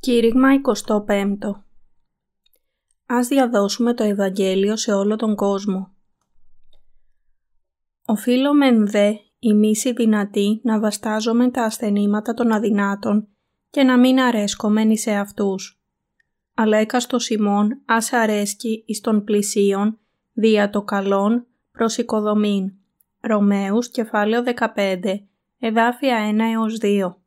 Κήρυγμα 25 Ας διαδώσουμε το Ευαγγέλιο σε όλο τον κόσμο. Οφείλομεν δε η μίση δυνατή να βαστάζομαι τα ασθενήματα των αδυνάτων και να μην αρέσκομεν σε αυτούς. Αλλά έκαστο Σιμών ας αρέσκει εις των πλησίων δια το καλόν προς οικοδομήν. Ρωμαίους κεφάλαιο 15 εδάφια 1 έως 2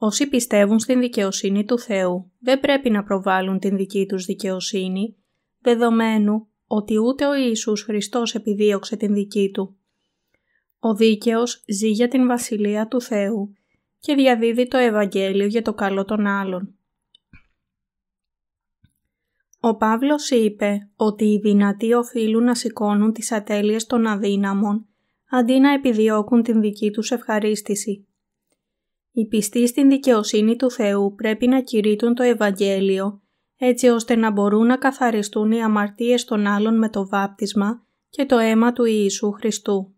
Όσοι πιστεύουν στην δικαιοσύνη του Θεού δεν πρέπει να προβάλλουν την δική τους δικαιοσύνη, δεδομένου ότι ούτε ο Ιησούς Χριστός επιδίωξε την δική του. Ο δίκαιος ζει για την Βασιλεία του Θεού και διαδίδει το Ευαγγέλιο για το καλό των άλλων. Ο Παύλος είπε ότι οι δυνατοί οφείλουν να σηκώνουν τις ατέλειες των αδύναμων αντί να επιδιώκουν την δική τους ευχαρίστηση. Οι πιστοί στην δικαιοσύνη του Θεού πρέπει να κηρύττουν το Ευαγγέλιο έτσι ώστε να μπορούν να καθαριστούν οι αμαρτίες των άλλων με το βάπτισμα και το αίμα του Ιησού Χριστού.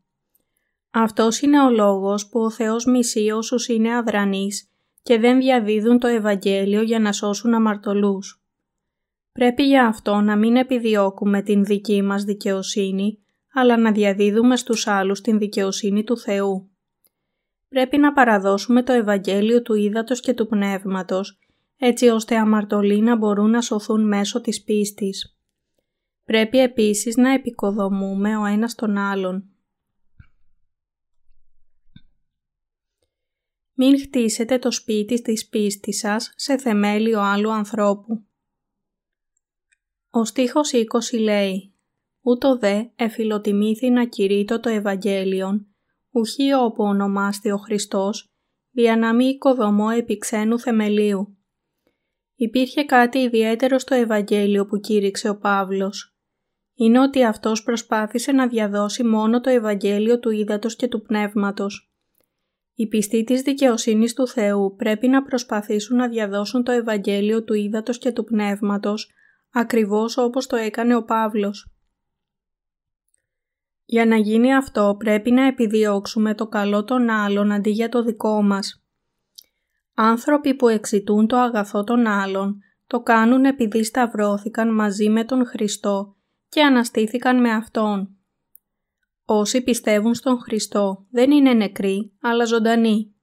Αυτός είναι ο λόγος που ο Θεός μισεί όσους είναι αδρανείς και δεν διαδίδουν το Ευαγγέλιο για να σώσουν αμαρτωλούς. Πρέπει για αυτό να μην επιδιώκουμε την δική μας δικαιοσύνη, αλλά να διαδίδουμε στους άλλους την δικαιοσύνη του Θεού πρέπει να παραδώσουμε το Ευαγγέλιο του Ήδατος και του Πνεύματος, έτσι ώστε αμαρτωλοί να μπορούν να σωθούν μέσω της πίστης. Πρέπει επίσης να επικοδομούμε ο ένας τον άλλον. Μην χτίσετε το σπίτι της πίστης σας σε θεμέλιο άλλου ανθρώπου. Ο στίχος 20 λέει «Ούτω δε εφιλοτιμήθη να κηρύττω το Ευαγγέλιον ουχή όπου ονομάστη ο Χριστός, δια να μη οικοδομώ επί ξένου θεμελίου. Υπήρχε κάτι ιδιαίτερο στο Ευαγγέλιο που κήρυξε ο Παύλος. Είναι ότι αυτός προσπάθησε να διαδώσει μόνο το Ευαγγέλιο του Ήδατος και του Πνεύματος. Οι πιστοί της δικαιοσύνης του Θεού πρέπει να προσπαθήσουν να διαδώσουν το Ευαγγέλιο του Ήδατος και του Πνεύματος, ακριβώς όπως το έκανε ο Παύλος. Για να γίνει αυτό πρέπει να επιδιώξουμε το καλό των άλλων αντί για το δικό μας. Άνθρωποι που εξητούν το αγαθό των άλλων το κάνουν επειδή σταυρώθηκαν μαζί με τον Χριστό και αναστήθηκαν με Αυτόν. Όσοι πιστεύουν στον Χριστό δεν είναι νεκροί, αλλά ζωντανοί.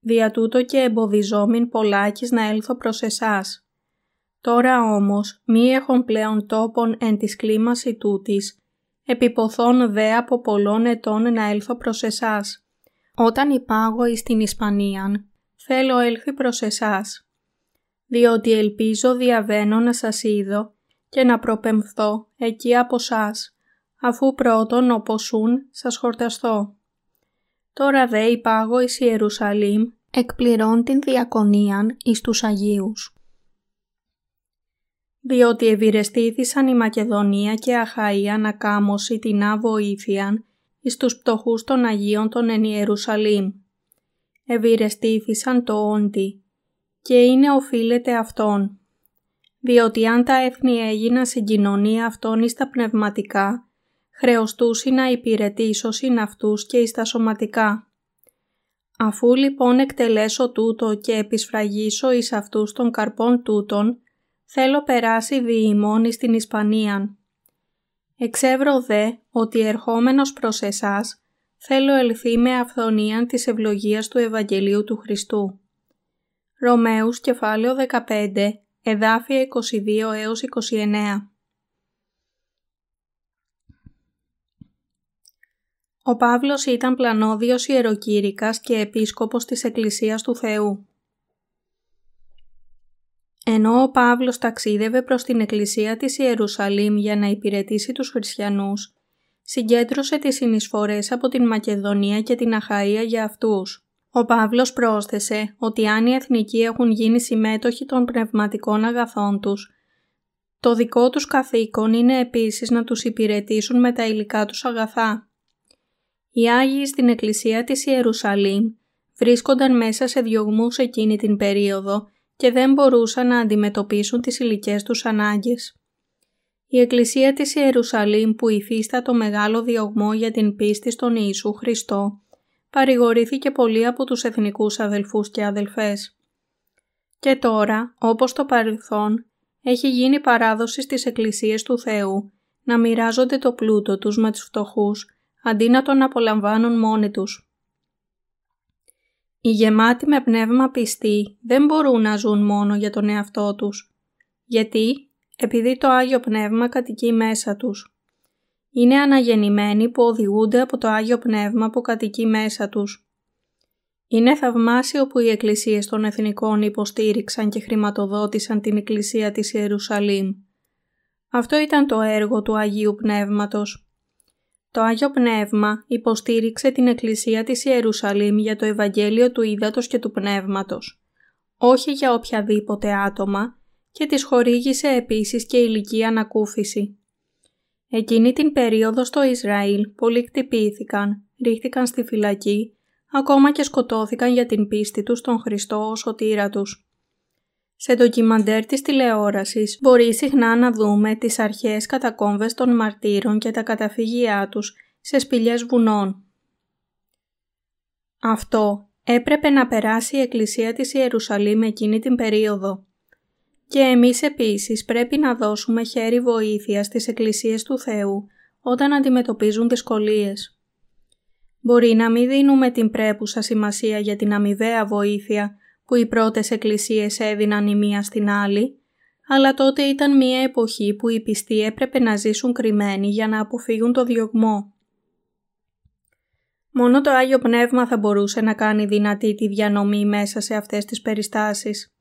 Δια τούτο και εμποδιζόμην πολλάκις να έλθω προς εσάς. Τώρα όμως μη έχουν πλέον τόπον εν της κλίμαση τούτης, επιποθών δε από πολλών ετών να έλθω προς εσάς. Όταν υπάγω εις την Ισπανίαν, θέλω έλθει προς εσάς. Διότι ελπίζω διαβαίνω να σας είδω και να προπεμφθώ εκεί από σας, αφού πρώτον οπωσούν σας χορταστώ. Τώρα δε υπάγω εις Ιερουσαλήμ, εκπληρών την διακονίαν εις τους Αγίους διότι ευηρεστήθησαν η Μακεδονία και Αχαΐα να κάμωση την αβοήθειαν εις τους πτωχούς των Αγίων των εν Ιερουσαλήμ. Ευηρεστήθησαν το όντι και είναι οφείλεται αυτόν. Διότι αν τα έθνη έγιναν συγκοινωνία αυτών εις τα πνευματικά, χρεωστούσι να υπηρετήσωσιν αυτούς και εις τα σωματικά. Αφού λοιπόν εκτελέσω τούτο και επισφραγίσω εις αυτούς των καρπών τούτων, θέλω περάσει διημών στην Ισπανία. Εξεύρω δε ότι ερχόμενος προς εσάς θέλω ελθεί με αυθονίαν της ευλογίας του Ευαγγελίου του Χριστού. Ρωμαίους κεφάλαιο 15, εδάφια 22 έως 29 Ο Παύλος ήταν πλανόδιος ιεροκήρυκας και επίσκοπος της Εκκλησίας του Θεού. Ενώ ο Παύλος ταξίδευε προς την εκκλησία της Ιερουσαλήμ για να υπηρετήσει τους χριστιανούς, συγκέντρωσε τις συνεισφορές από την Μακεδονία και την Αχαΐα για αυτούς. Ο Παύλος πρόσθεσε ότι αν οι εθνικοί έχουν γίνει συμμέτοχοι των πνευματικών αγαθών τους, το δικό τους καθήκον είναι επίσης να τους υπηρετήσουν με τα υλικά τους αγαθά. Οι Άγιοι στην εκκλησία της Ιερουσαλήμ βρίσκονταν μέσα σε διωγμούς εκείνη την περίοδο και δεν μπορούσαν να αντιμετωπίσουν τις υλικές τους ανάγκες. Η Εκκλησία της Ιερουσαλήμ που υφίστατο μεγάλο διωγμό για την πίστη στον Ιησού Χριστό, παρηγορήθηκε πολύ από τους εθνικούς αδελφούς και αδελφές. Και τώρα, όπως το παρελθόν, έχει γίνει παράδοση στις εκκλησίες του Θεού να μοιράζονται το πλούτο τους με τους φτωχούς, αντί να τον απολαμβάνουν μόνοι τους. Οι γεμάτοι με πνεύμα πιστοί δεν μπορούν να ζουν μόνο για τον εαυτό τους. Γιατί; Επειδή το Άγιο Πνεύμα κατοικεί μέσα τους. Είναι αναγεννημένοι που οδηγούνται από το Άγιο Πνεύμα που κατοικεί μέσα τους. Είναι θαυμάσιο που οι εκκλησίες των εθνικών υποστήριξαν και χρηματοδότησαν την εκκλησία της Ιερουσαλήμ. Αυτό ήταν το έργο του Αγίου Πνεύματος. Το Άγιο Πνεύμα υποστήριξε την εκκλησία της Ιερουσαλήμ για το Ευαγγέλιο του Ήδατος και του Πνεύματος, όχι για οποιαδήποτε άτομα και της χορήγησε επίσης και ηλική ανακούφιση. Εκείνη την περίοδο στο Ισραήλ πολλοί κτυπήθηκαν, ρίχθηκαν στη φυλακή ακόμα και σκοτώθηκαν για την πίστη τους στον Χριστό ως σωτήρα τους. Σε ντοκιμαντέρ της τηλεόρασης μπορεί συχνά να δούμε τις αρχαίες κατακόμβες των μαρτύρων και τα καταφυγιά τους σε σπηλιές βουνών. Αυτό έπρεπε να περάσει η Εκκλησία της Ιερουσαλήμ εκείνη την περίοδο. Και εμείς επίσης πρέπει να δώσουμε χέρι βοήθεια στις Εκκλησίες του Θεού όταν αντιμετωπίζουν δυσκολίες. Μπορεί να μην δίνουμε την πρέπουσα σημασία για την αμοιβαία βοήθεια που οι πρώτες εκκλησίες έδιναν η μία στην άλλη, αλλά τότε ήταν μία εποχή που οι πιστοί έπρεπε να ζήσουν κρυμμένοι για να αποφύγουν το διωγμό. Μόνο το Άγιο Πνεύμα θα μπορούσε να κάνει δυνατή τη διανομή μέσα σε αυτές τις περιστάσεις.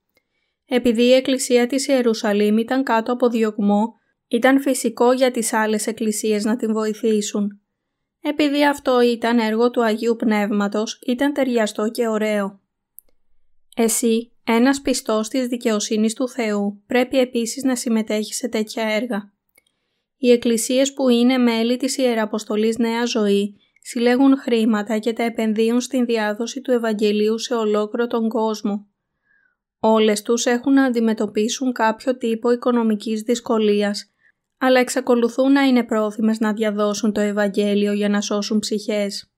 Επειδή η εκκλησία της Ιερουσαλήμ ήταν κάτω από διωγμό, ήταν φυσικό για τις άλλες εκκλησίες να την βοηθήσουν. Επειδή αυτό ήταν έργο του Αγίου Πνεύματος, ήταν ταιριαστό και ωραίο. Εσύ, ένας πιστός της δικαιοσύνης του Θεού, πρέπει επίσης να συμμετέχει σε τέτοια έργα. Οι εκκλησίες που είναι μέλη της Ιεραποστολής Νέα Ζωή συλλέγουν χρήματα και τα επενδύουν στην διάδοση του Ευαγγελίου σε ολόκληρο τον κόσμο. Όλες τους έχουν να αντιμετωπίσουν κάποιο τύπο οικονομικής δυσκολίας αλλά εξακολουθούν να είναι πρόθυμες να διαδώσουν το Ευαγγέλιο για να σώσουν ψυχές.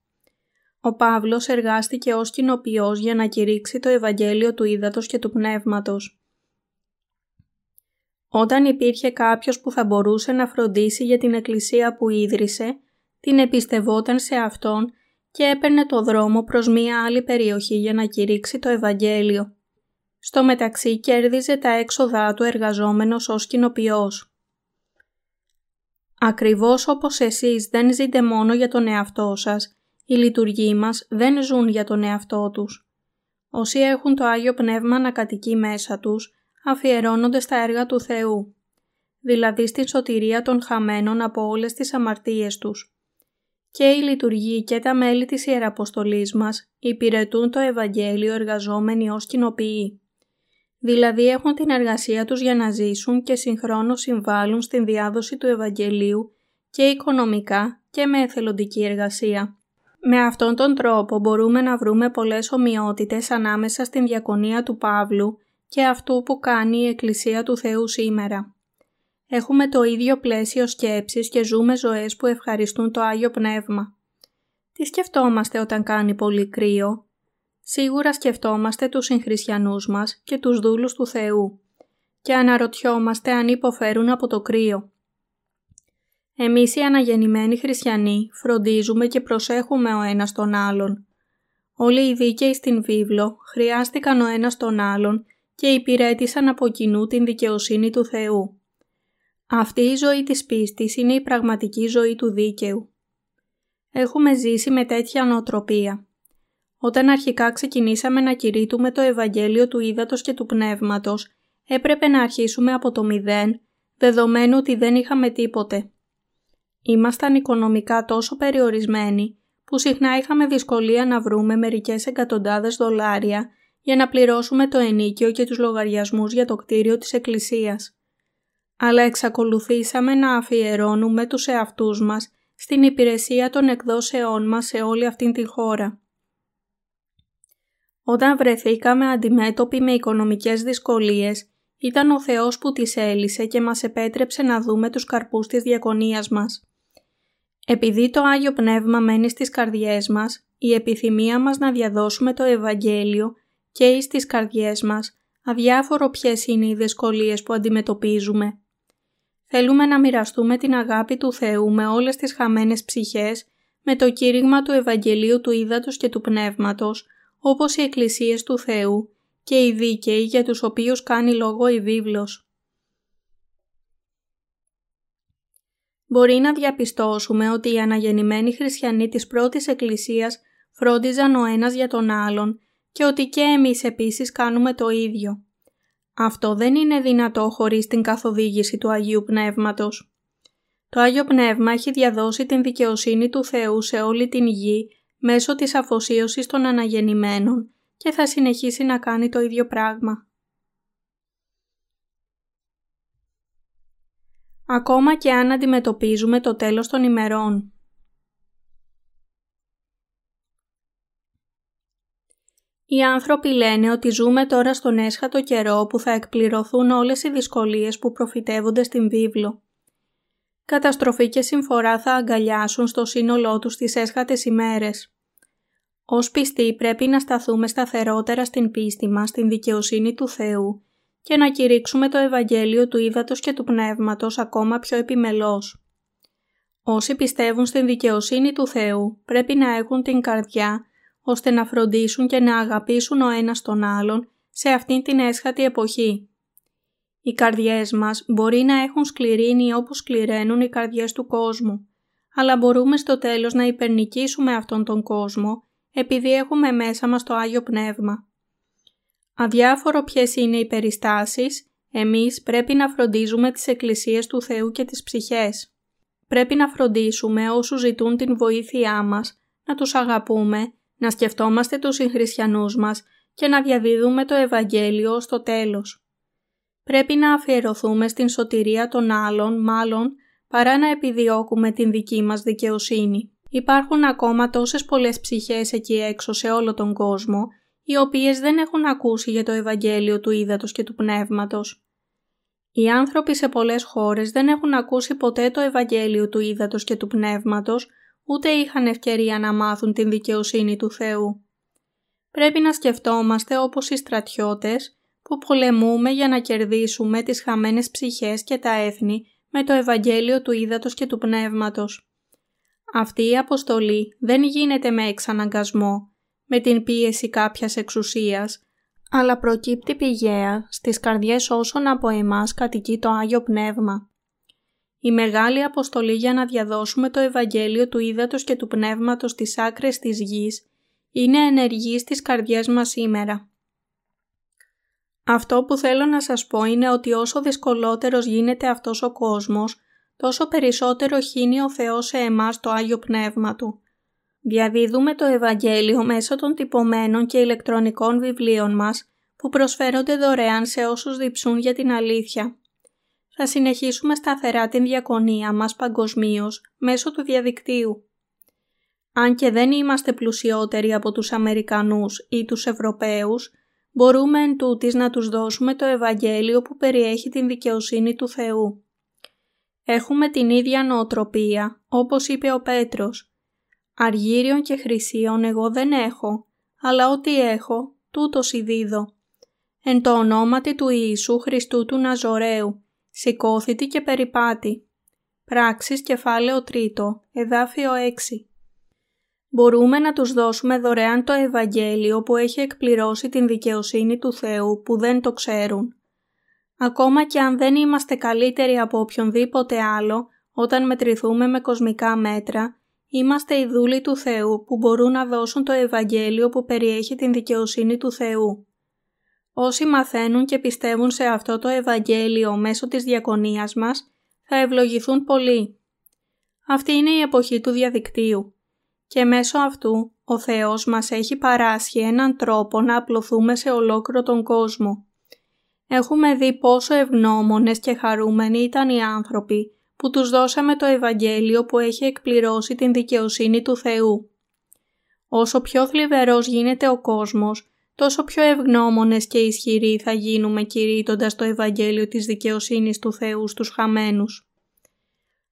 Ο Παύλος εργάστηκε ως κοινοποιός για να κηρύξει το Ευαγγέλιο του Ήδατος και του Πνεύματος. Όταν υπήρχε κάποιος που θα μπορούσε να φροντίσει για την εκκλησία που ίδρυσε, την εμπιστευόταν σε αυτόν και έπαιρνε το δρόμο προς μία άλλη περιοχή για να κηρύξει το Ευαγγέλιο. Στο μεταξύ κέρδιζε τα έξοδά του εργαζόμενος ως κοινοποιός. Ακριβώς όπως εσείς δεν ζείτε μόνο για τον εαυτό σας, οι λειτουργοί μας δεν ζουν για τον εαυτό τους. Όσοι έχουν το Άγιο Πνεύμα να κατοικεί μέσα τους, αφιερώνονται στα έργα του Θεού, δηλαδή στην σωτηρία των χαμένων από όλες τις αμαρτίες τους. Και οι λειτουργοί και τα μέλη της Ιεραποστολής μας υπηρετούν το Ευαγγέλιο εργαζόμενοι ως κοινοποιοί δηλαδή έχουν την εργασία τους για να ζήσουν και συγχρόνως συμβάλλουν στην διάδοση του Ευαγγελίου και οικονομικά και με εθελοντική εργασία. Με αυτόν τον τρόπο μπορούμε να βρούμε πολλές ομοιότητες ανάμεσα στην διακονία του Παύλου και αυτού που κάνει η Εκκλησία του Θεού σήμερα. Έχουμε το ίδιο πλαίσιο σκέψης και ζούμε ζωές που ευχαριστούν το Άγιο Πνεύμα. Τι σκεφτόμαστε όταν κάνει πολύ κρύο, Σίγουρα σκεφτόμαστε τους συγχριστιανούς μας και τους δούλους του Θεού και αναρωτιόμαστε αν υποφέρουν από το κρύο. Εμείς οι αναγεννημένοι χριστιανοί φροντίζουμε και προσέχουμε ο ένας τον άλλον. Όλοι οι δίκαιοι στην βίβλο χρειάστηκαν ο ένας τον άλλον και υπηρέτησαν από κοινού την δικαιοσύνη του Θεού. Αυτή η ζωή της πίστης είναι η πραγματική ζωή του δίκαιου. Έχουμε ζήσει με τέτοια νοοτροπία. Όταν αρχικά ξεκινήσαμε να κηρύττουμε το Ευαγγέλιο του Ήδατος και του Πνεύματος, έπρεπε να αρχίσουμε από το μηδέν, δεδομένου ότι δεν είχαμε τίποτε. Ήμασταν οικονομικά τόσο περιορισμένοι, που συχνά είχαμε δυσκολία να βρούμε μερικές εκατοντάδες δολάρια για να πληρώσουμε το ενίκιο και τους λογαριασμούς για το κτίριο της Εκκλησίας. Αλλά εξακολουθήσαμε να αφιερώνουμε τους εαυτούς μας στην υπηρεσία των εκδόσεών μας σε όλη αυτή τη χώρα. Όταν βρεθήκαμε αντιμέτωποι με οικονομικές δυσκολίες, ήταν ο Θεός που τις έλυσε και μας επέτρεψε να δούμε τους καρπούς της διακονίας μας. Επειδή το Άγιο Πνεύμα μένει στις καρδιές μας, η επιθυμία μας να διαδώσουμε το Ευαγγέλιο και εις τις καρδιές μας αδιάφορο ποιες είναι οι δυσκολίες που αντιμετωπίζουμε. Θέλουμε να μοιραστούμε την αγάπη του Θεού με όλες τις χαμένες ψυχές, με το κήρυγμα του Ευαγγελίου του Ήδατος και του Πνεύματος, όπως οι εκκλησίες του Θεού και οι δίκαιοι για τους οποίους κάνει λόγο η βίβλος. Μπορεί να διαπιστώσουμε ότι οι αναγεννημένοι χριστιανοί της πρώτης εκκλησίας φρόντιζαν ο ένας για τον άλλον και ότι και εμείς επίσης κάνουμε το ίδιο. Αυτό δεν είναι δυνατό χωρίς την καθοδήγηση του Αγίου Πνεύματος. Το Άγιο Πνεύμα έχει διαδώσει την δικαιοσύνη του Θεού σε όλη την γη μέσω της αφοσίωσης των αναγεννημένων και θα συνεχίσει να κάνει το ίδιο πράγμα. Ακόμα και αν αντιμετωπίζουμε το τέλος των ημερών. Οι άνθρωποι λένε ότι ζούμε τώρα στον έσχατο καιρό που θα εκπληρωθούν όλες οι δυσκολίες που προφητεύονται στην βίβλο. Καταστροφή και συμφορά θα αγκαλιάσουν στο σύνολό τους τις έσχατες ημέρες. Ως πιστοί πρέπει να σταθούμε σταθερότερα στην πίστη μας, στην δικαιοσύνη του Θεού και να κηρύξουμε το Ευαγγέλιο του Ήδατος και του Πνεύματος ακόμα πιο επιμελώς. Όσοι πιστεύουν στην δικαιοσύνη του Θεού πρέπει να έχουν την καρδιά ώστε να φροντίσουν και να αγαπήσουν ο ένας τον άλλον σε αυτήν την έσχατη εποχή. Οι καρδιές μας μπορεί να έχουν σκληρίνει όπως σκληραίνουν οι καρδιές του κόσμου, αλλά μπορούμε στο τέλος να υπερνικήσουμε αυτόν τον κόσμο επειδή έχουμε μέσα μας το Άγιο Πνεύμα. Αδιάφορο ποιες είναι οι περιστάσεις, εμείς πρέπει να φροντίζουμε τις εκκλησίες του Θεού και τις ψυχές. Πρέπει να φροντίσουμε όσους ζητούν την βοήθειά μας, να τους αγαπούμε να σκεφτόμαστε τους συγχριστιανούς μας και να διαδίδουμε το Ευαγγέλιο στο τέλος. Πρέπει να αφιερωθούμε στην σωτηρία των άλλων, μάλλον, παρά να επιδιώκουμε την δική μας δικαιοσύνη. Υπάρχουν ακόμα τόσες πολλές ψυχές εκεί έξω σε όλο τον κόσμο, οι οποίες δεν έχουν ακούσει για το Ευαγγέλιο του Ήδατος και του Πνεύματος. Οι άνθρωποι σε πολλές χώρες δεν έχουν ακούσει ποτέ το Ευαγγέλιο του Ήδατος και του Πνεύματος, ούτε είχαν ευκαιρία να μάθουν την δικαιοσύνη του Θεού. Πρέπει να σκεφτόμαστε όπως οι στρατιώτες που πολεμούμε για να κερδίσουμε τις χαμένες ψυχές και τα έθνη με το Ευαγγέλιο του Ήδατος και του Πνεύματος. Αυτή η αποστολή δεν γίνεται με εξαναγκασμό, με την πίεση κάποιας εξουσίας, αλλά προκύπτει πηγαία στις καρδιές όσων από εμάς κατοικεί το Άγιο Πνεύμα. Η μεγάλη αποστολή για να διαδώσουμε το Ευαγγέλιο του Ήδατος και του Πνεύματος στις άκρες της γης είναι ενεργή στις καρδιές μας σήμερα. Αυτό που θέλω να σας πω είναι ότι όσο δυσκολότερος γίνεται αυτός ο κόσμος, τόσο περισσότερο χύνει ο Θεός σε εμάς το Άγιο Πνεύμα Του. Διαδίδουμε το Ευαγγέλιο μέσω των τυπωμένων και ηλεκτρονικών βιβλίων μας που προσφέρονται δωρεάν σε όσους διψούν για την αλήθεια θα συνεχίσουμε σταθερά την διακονία μας παγκοσμίως μέσω του διαδικτύου. Αν και δεν είμαστε πλουσιότεροι από τους Αμερικανούς ή τους Ευρωπαίους, μπορούμε εν τούτης να τους δώσουμε το Ευαγγέλιο που περιέχει την δικαιοσύνη του Θεού. Έχουμε την ίδια νοοτροπία, όπως είπε ο Πέτρος. «Αργύριον και χρυσίων εγώ δεν έχω, αλλά ό,τι έχω, τούτος δίδω. Εν το ονόματι του Ιησού Χριστού του Ναζωραίου, Σηκώθητη και περιπάτη. Πράξεις κεφάλαιο 3, εδάφιο 6. Μπορούμε να τους δώσουμε δωρεάν το Ευαγγέλιο που έχει εκπληρώσει την δικαιοσύνη του Θεού που δεν το ξέρουν. Ακόμα και αν δεν είμαστε καλύτεροι από οποιονδήποτε άλλο όταν μετρηθούμε με κοσμικά μέτρα, είμαστε οι δούλοι του Θεού που μπορούν να δώσουν το Ευαγγέλιο που περιέχει την δικαιοσύνη του Θεού. Όσοι μαθαίνουν και πιστεύουν σε αυτό το Ευαγγέλιο μέσω της διακονίας μας, θα ευλογηθούν πολύ. Αυτή είναι η εποχή του διαδικτύου και μέσω αυτού ο Θεός μας έχει παράσχει έναν τρόπο να απλωθούμε σε ολόκληρο τον κόσμο. Έχουμε δει πόσο ευγνώμονες και χαρούμενοι ήταν οι άνθρωποι που τους δώσαμε το Ευαγγέλιο που έχει εκπληρώσει την δικαιοσύνη του Θεού. Όσο πιο θλιβερός γίνεται ο κόσμος, τόσο πιο ευγνώμονες και ισχυροί θα γίνουμε κηρύττοντας το Ευαγγέλιο της δικαιοσύνης του Θεού στους χαμένους.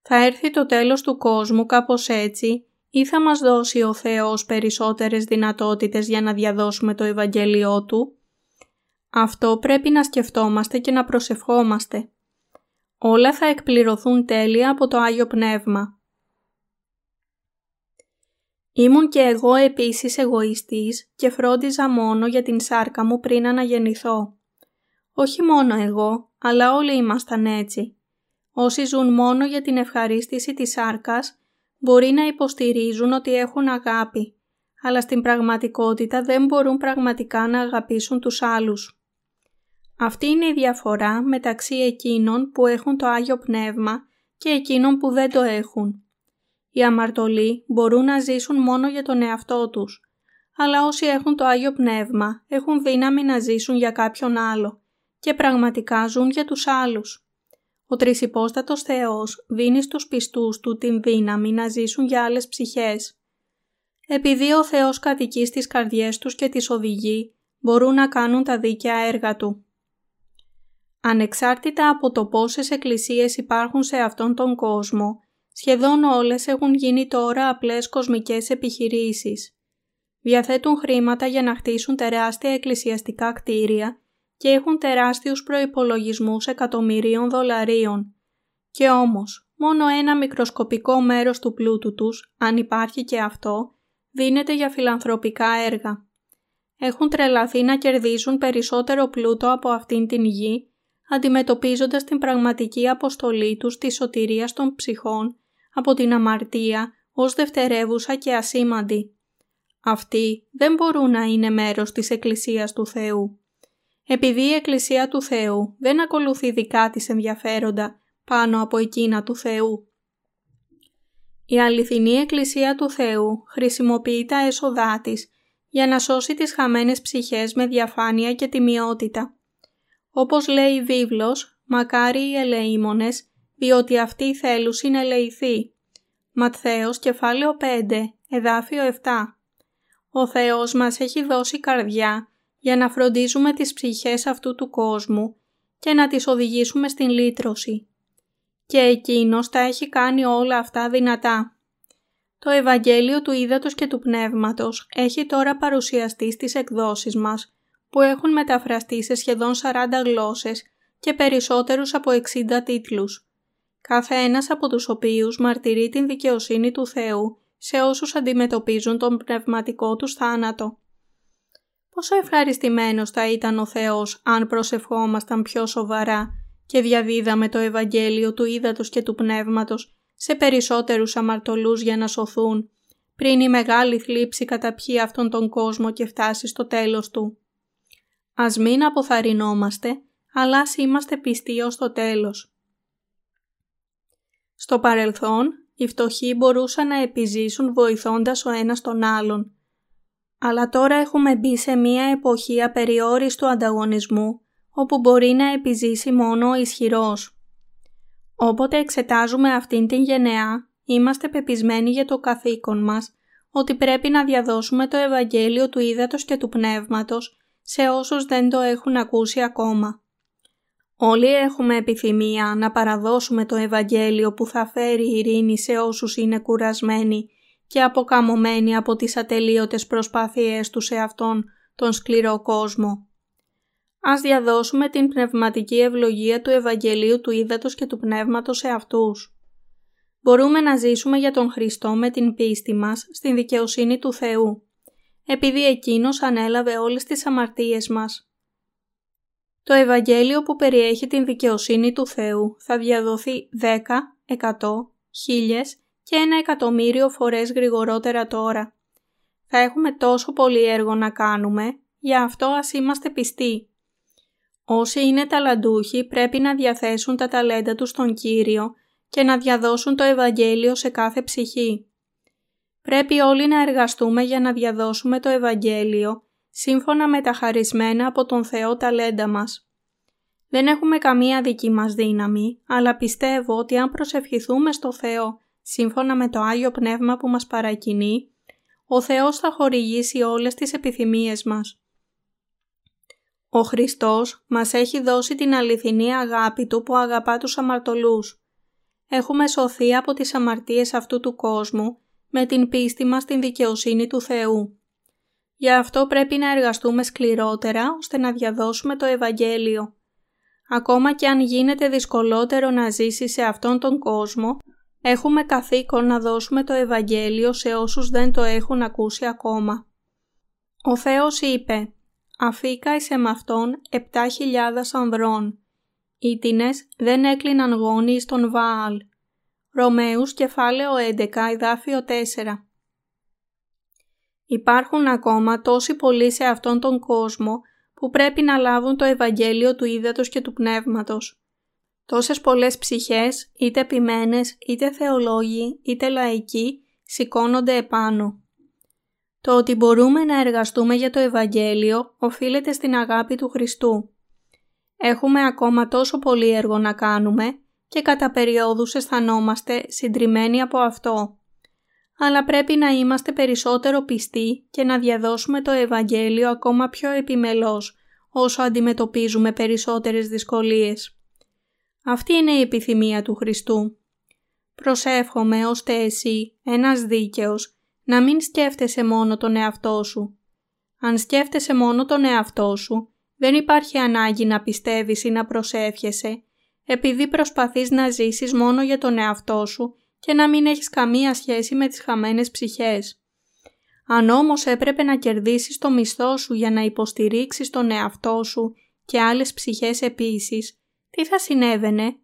Θα έρθει το τέλος του κόσμου κάπως έτσι ή θα μας δώσει ο Θεός περισσότερες δυνατότητες για να διαδώσουμε το Ευαγγέλιό Του; Αυτό πρέπει να σκεφτόμαστε και να προσευχόμαστε. Όλα θα εκπληρωθούν τέλεια από το Άγιο Πνεύμα. Ήμουν και εγώ επίσης εγωιστής και φρόντιζα μόνο για την σάρκα μου πριν αναγεννηθώ. Όχι μόνο εγώ, αλλά όλοι ήμασταν έτσι. Όσοι ζουν μόνο για την ευχαρίστηση της σάρκας, μπορεί να υποστηρίζουν ότι έχουν αγάπη, αλλά στην πραγματικότητα δεν μπορούν πραγματικά να αγαπήσουν τους άλλους. Αυτή είναι η διαφορά μεταξύ εκείνων που έχουν το Άγιο Πνεύμα και εκείνων που δεν το έχουν. Οι αμαρτωλοί μπορούν να ζήσουν μόνο για τον εαυτό τους, αλλά όσοι έχουν το Άγιο Πνεύμα έχουν δύναμη να ζήσουν για κάποιον άλλο και πραγματικά ζουν για τους άλλους. Ο Τρισυπόστατος Θεός δίνει στους πιστούς Του την δύναμη να ζήσουν για άλλες ψυχές. Επειδή ο Θεός κατοικεί στις καρδιές τους και τις οδηγεί, μπορούν να κάνουν τα δίκαια έργα Του. Ανεξάρτητα από το πόσες εκκλησίες υπάρχουν σε αυτόν τον κόσμο, σχεδόν όλες έχουν γίνει τώρα απλές κοσμικές επιχειρήσεις. Διαθέτουν χρήματα για να χτίσουν τεράστια εκκλησιαστικά κτίρια και έχουν τεράστιους προϋπολογισμούς εκατομμυρίων δολαρίων. Και όμως, μόνο ένα μικροσκοπικό μέρος του πλούτου τους, αν υπάρχει και αυτό, δίνεται για φιλανθρωπικά έργα. Έχουν τρελαθεί να κερδίσουν περισσότερο πλούτο από αυτήν την γη, αντιμετωπίζοντας την πραγματική αποστολή τους της σωτηρίας των ψυχών από την αμαρτία ως δευτερεύουσα και ασήμαντη. Αυτοί δεν μπορούν να είναι μέρος της Εκκλησίας του Θεού επειδή η Εκκλησία του Θεού δεν ακολουθεί δικά της ενδιαφέροντα πάνω από εκείνα του Θεού. Η αληθινή Εκκλησία του Θεού χρησιμοποιεί τα έσοδά της για να σώσει τις χαμένες ψυχές με διαφάνεια και τιμιότητα. Όπως λέει η βίβλος, μακάρι οι ελεήμονες, διότι αυτοί θέλουν συνελεηθεί. Ματθαίος κεφάλαιο 5, εδάφιο 7. Ο Θεός μας έχει δώσει καρδιά για να φροντίζουμε τις ψυχές αυτού του κόσμου και να τις οδηγήσουμε στην λύτρωση. Και Εκείνος τα έχει κάνει όλα αυτά δυνατά. Το Ευαγγέλιο του Ήδατος και του Πνεύματος έχει τώρα παρουσιαστεί στις εκδόσεις μας, που έχουν μεταφραστεί σε σχεδόν 40 γλώσσες και περισσότερους από 60 τίτλους. Κάθε ένας από τους οποίους μαρτυρεί την δικαιοσύνη του Θεού σε όσους αντιμετωπίζουν τον πνευματικό τους θάνατο. Πόσο ευχαριστημένος θα ήταν ο Θεός αν προσευχόμασταν πιο σοβαρά και διαδίδαμε το Ευαγγέλιο του Ήδατος και του Πνεύματος σε περισσότερους αμαρτωλούς για να σωθούν, πριν η μεγάλη θλίψη καταπιεί αυτόν τον κόσμο και φτάσει στο τέλος του. Ας μην αποθαρρυνόμαστε, αλλά ας είμαστε πιστοί ως το τέλος. Στο παρελθόν, οι φτωχοί μπορούσαν να επιζήσουν βοηθώντας ο ένας τον άλλον, αλλά τώρα έχουμε μπει σε μία εποχή απεριόριστου ανταγωνισμού, όπου μπορεί να επιζήσει μόνο ο ισχυρός. Όποτε εξετάζουμε αυτήν την γενεά, είμαστε πεπισμένοι για το καθήκον μας, ότι πρέπει να διαδώσουμε το Ευαγγέλιο του Ήδατος και του Πνεύματος σε όσους δεν το έχουν ακούσει ακόμα. Όλοι έχουμε επιθυμία να παραδώσουμε το Ευαγγέλιο που θα φέρει ειρήνη σε όσους είναι κουρασμένοι και αποκαμωμένοι από τις ατελείωτες προσπάθειές τους σε αυτόν τον σκληρό κόσμο. Ας διαδώσουμε την πνευματική ευλογία του Ευαγγελίου του Ήδατος και του Πνεύματος σε αυτούς. Μπορούμε να ζήσουμε για τον Χριστό με την πίστη μας στην δικαιοσύνη του Θεού, επειδή Εκείνος ανέλαβε όλες τις αμαρτίες μας. Το Ευαγγέλιο που περιέχει την δικαιοσύνη του Θεού θα διαδοθεί 10, 100, 1000 και ένα εκατομμύριο φορές γρηγορότερα τώρα. Θα έχουμε τόσο πολύ έργο να κάνουμε, γι' αυτό ας είμαστε πιστοί. Όσοι είναι ταλαντούχοι πρέπει να διαθέσουν τα ταλέντα τους στον Κύριο και να διαδώσουν το Ευαγγέλιο σε κάθε ψυχή. Πρέπει όλοι να εργαστούμε για να διαδώσουμε το Ευαγγέλιο σύμφωνα με τα χαρισμένα από τον Θεό ταλέντα μας. Δεν έχουμε καμία δική μας δύναμη, αλλά πιστεύω ότι αν προσευχηθούμε στο Θεό σύμφωνα με το Άγιο Πνεύμα που μας παρακινεί, ο Θεός θα χορηγήσει όλες τις επιθυμίες μας. Ο Χριστός μας έχει δώσει την αληθινή αγάπη Του που αγαπά τους αμαρτωλούς. Έχουμε σωθεί από τις αμαρτίες αυτού του κόσμου με την πίστη μας στην δικαιοσύνη του Θεού. Γι' αυτό πρέπει να εργαστούμε σκληρότερα ώστε να διαδώσουμε το Ευαγγέλιο. Ακόμα και αν γίνεται δυσκολότερο να ζήσει σε αυτόν τον κόσμο, έχουμε καθήκον να δώσουμε το Ευαγγέλιο σε όσους δεν το έχουν ακούσει ακόμα. Ο Θεός είπε «Αφήκα εις εμαυτόν επτά χιλιάδας ανδρών. Οι τινές δεν έκλειναν γόνοι στον Βάαλ». Ρωμαίους κεφάλαιο 11 εδάφιο 4 Υπάρχουν ακόμα τόσοι πολλοί σε αυτόν τον κόσμο που πρέπει να λάβουν το Ευαγγέλιο του Ήδατος και του Πνεύματος. Τόσες πολλές ψυχές, είτε ποιμένες, είτε θεολόγοι, είτε λαϊκοί, σηκώνονται επάνω. Το ότι μπορούμε να εργαστούμε για το Ευαγγέλιο οφείλεται στην αγάπη του Χριστού. Έχουμε ακόμα τόσο πολύ έργο να κάνουμε και κατά περιόδους αισθανόμαστε συντριμμένοι από αυτό. Αλλά πρέπει να είμαστε περισσότερο πιστοί και να διαδώσουμε το Ευαγγέλιο ακόμα πιο επιμελώς όσο αντιμετωπίζουμε περισσότερες δυσκολίες. Αυτή είναι η επιθυμία του Χριστού. Προσεύχομαι ώστε εσύ, ένας δίκαιος, να μην σκέφτεσαι μόνο τον εαυτό σου. Αν σκέφτεσαι μόνο τον εαυτό σου, δεν υπάρχει ανάγκη να πιστεύεις ή να προσεύχεσαι, επειδή προσπαθείς να ζήσεις μόνο για τον εαυτό σου και να μην έχεις καμία σχέση με τις χαμένες ψυχές. Αν όμως έπρεπε να κερδίσεις το μισθό σου για να υποστηρίξεις τον εαυτό σου και άλλες ψυχές επίσης, τι θα συνέβαινε;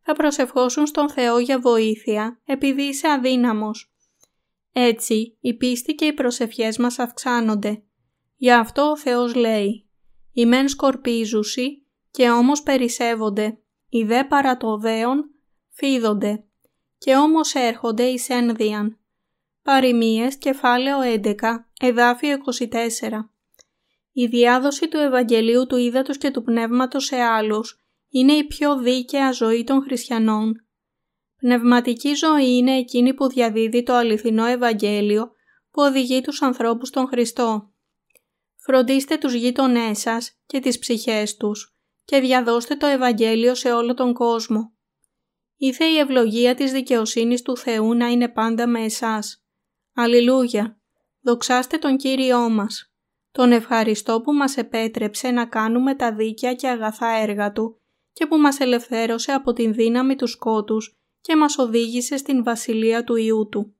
Θα προσευχώσουν στον Θεό για βοήθεια επειδή είσαι αδύναμος. Έτσι, η πίστη και οι προσευχές μας αυξάνονται. Γι' αυτό ο Θεός λέει «Οι μεν σκορπίζουσι και όμως περισσεύονται, οι δε παρά το δέον φίδονται και όμως έρχονται εις ένδιαν». Παριμίες, κεφάλαιο 11, εδάφιο 24. Η διάδοση του Ευαγγελίου του Ήδατος και του Πνεύματος σε άλλους είναι η πιο δίκαια ζωή των χριστιανών. Πνευματική ζωή είναι εκείνη που διαδίδει το αληθινό Ευαγγέλιο που οδηγεί τους ανθρώπους στον Χριστό. Φροντίστε τους γείτονές σας και τις ψυχές τους και διαδώστε το Ευαγγέλιο σε όλο τον κόσμο. Ήθε η ευλογία της δικαιοσύνης του Θεού να είναι πάντα με εσάς. Αλληλούια! Δοξάστε τον Κύριό μας. Τον ευχαριστώ που μας επέτρεψε να κάνουμε τα δίκαια και αγαθά έργα Του και που μας ελευθέρωσε από την δύναμη του σκότους και μας οδήγησε στην βασιλεία του Ιού Του.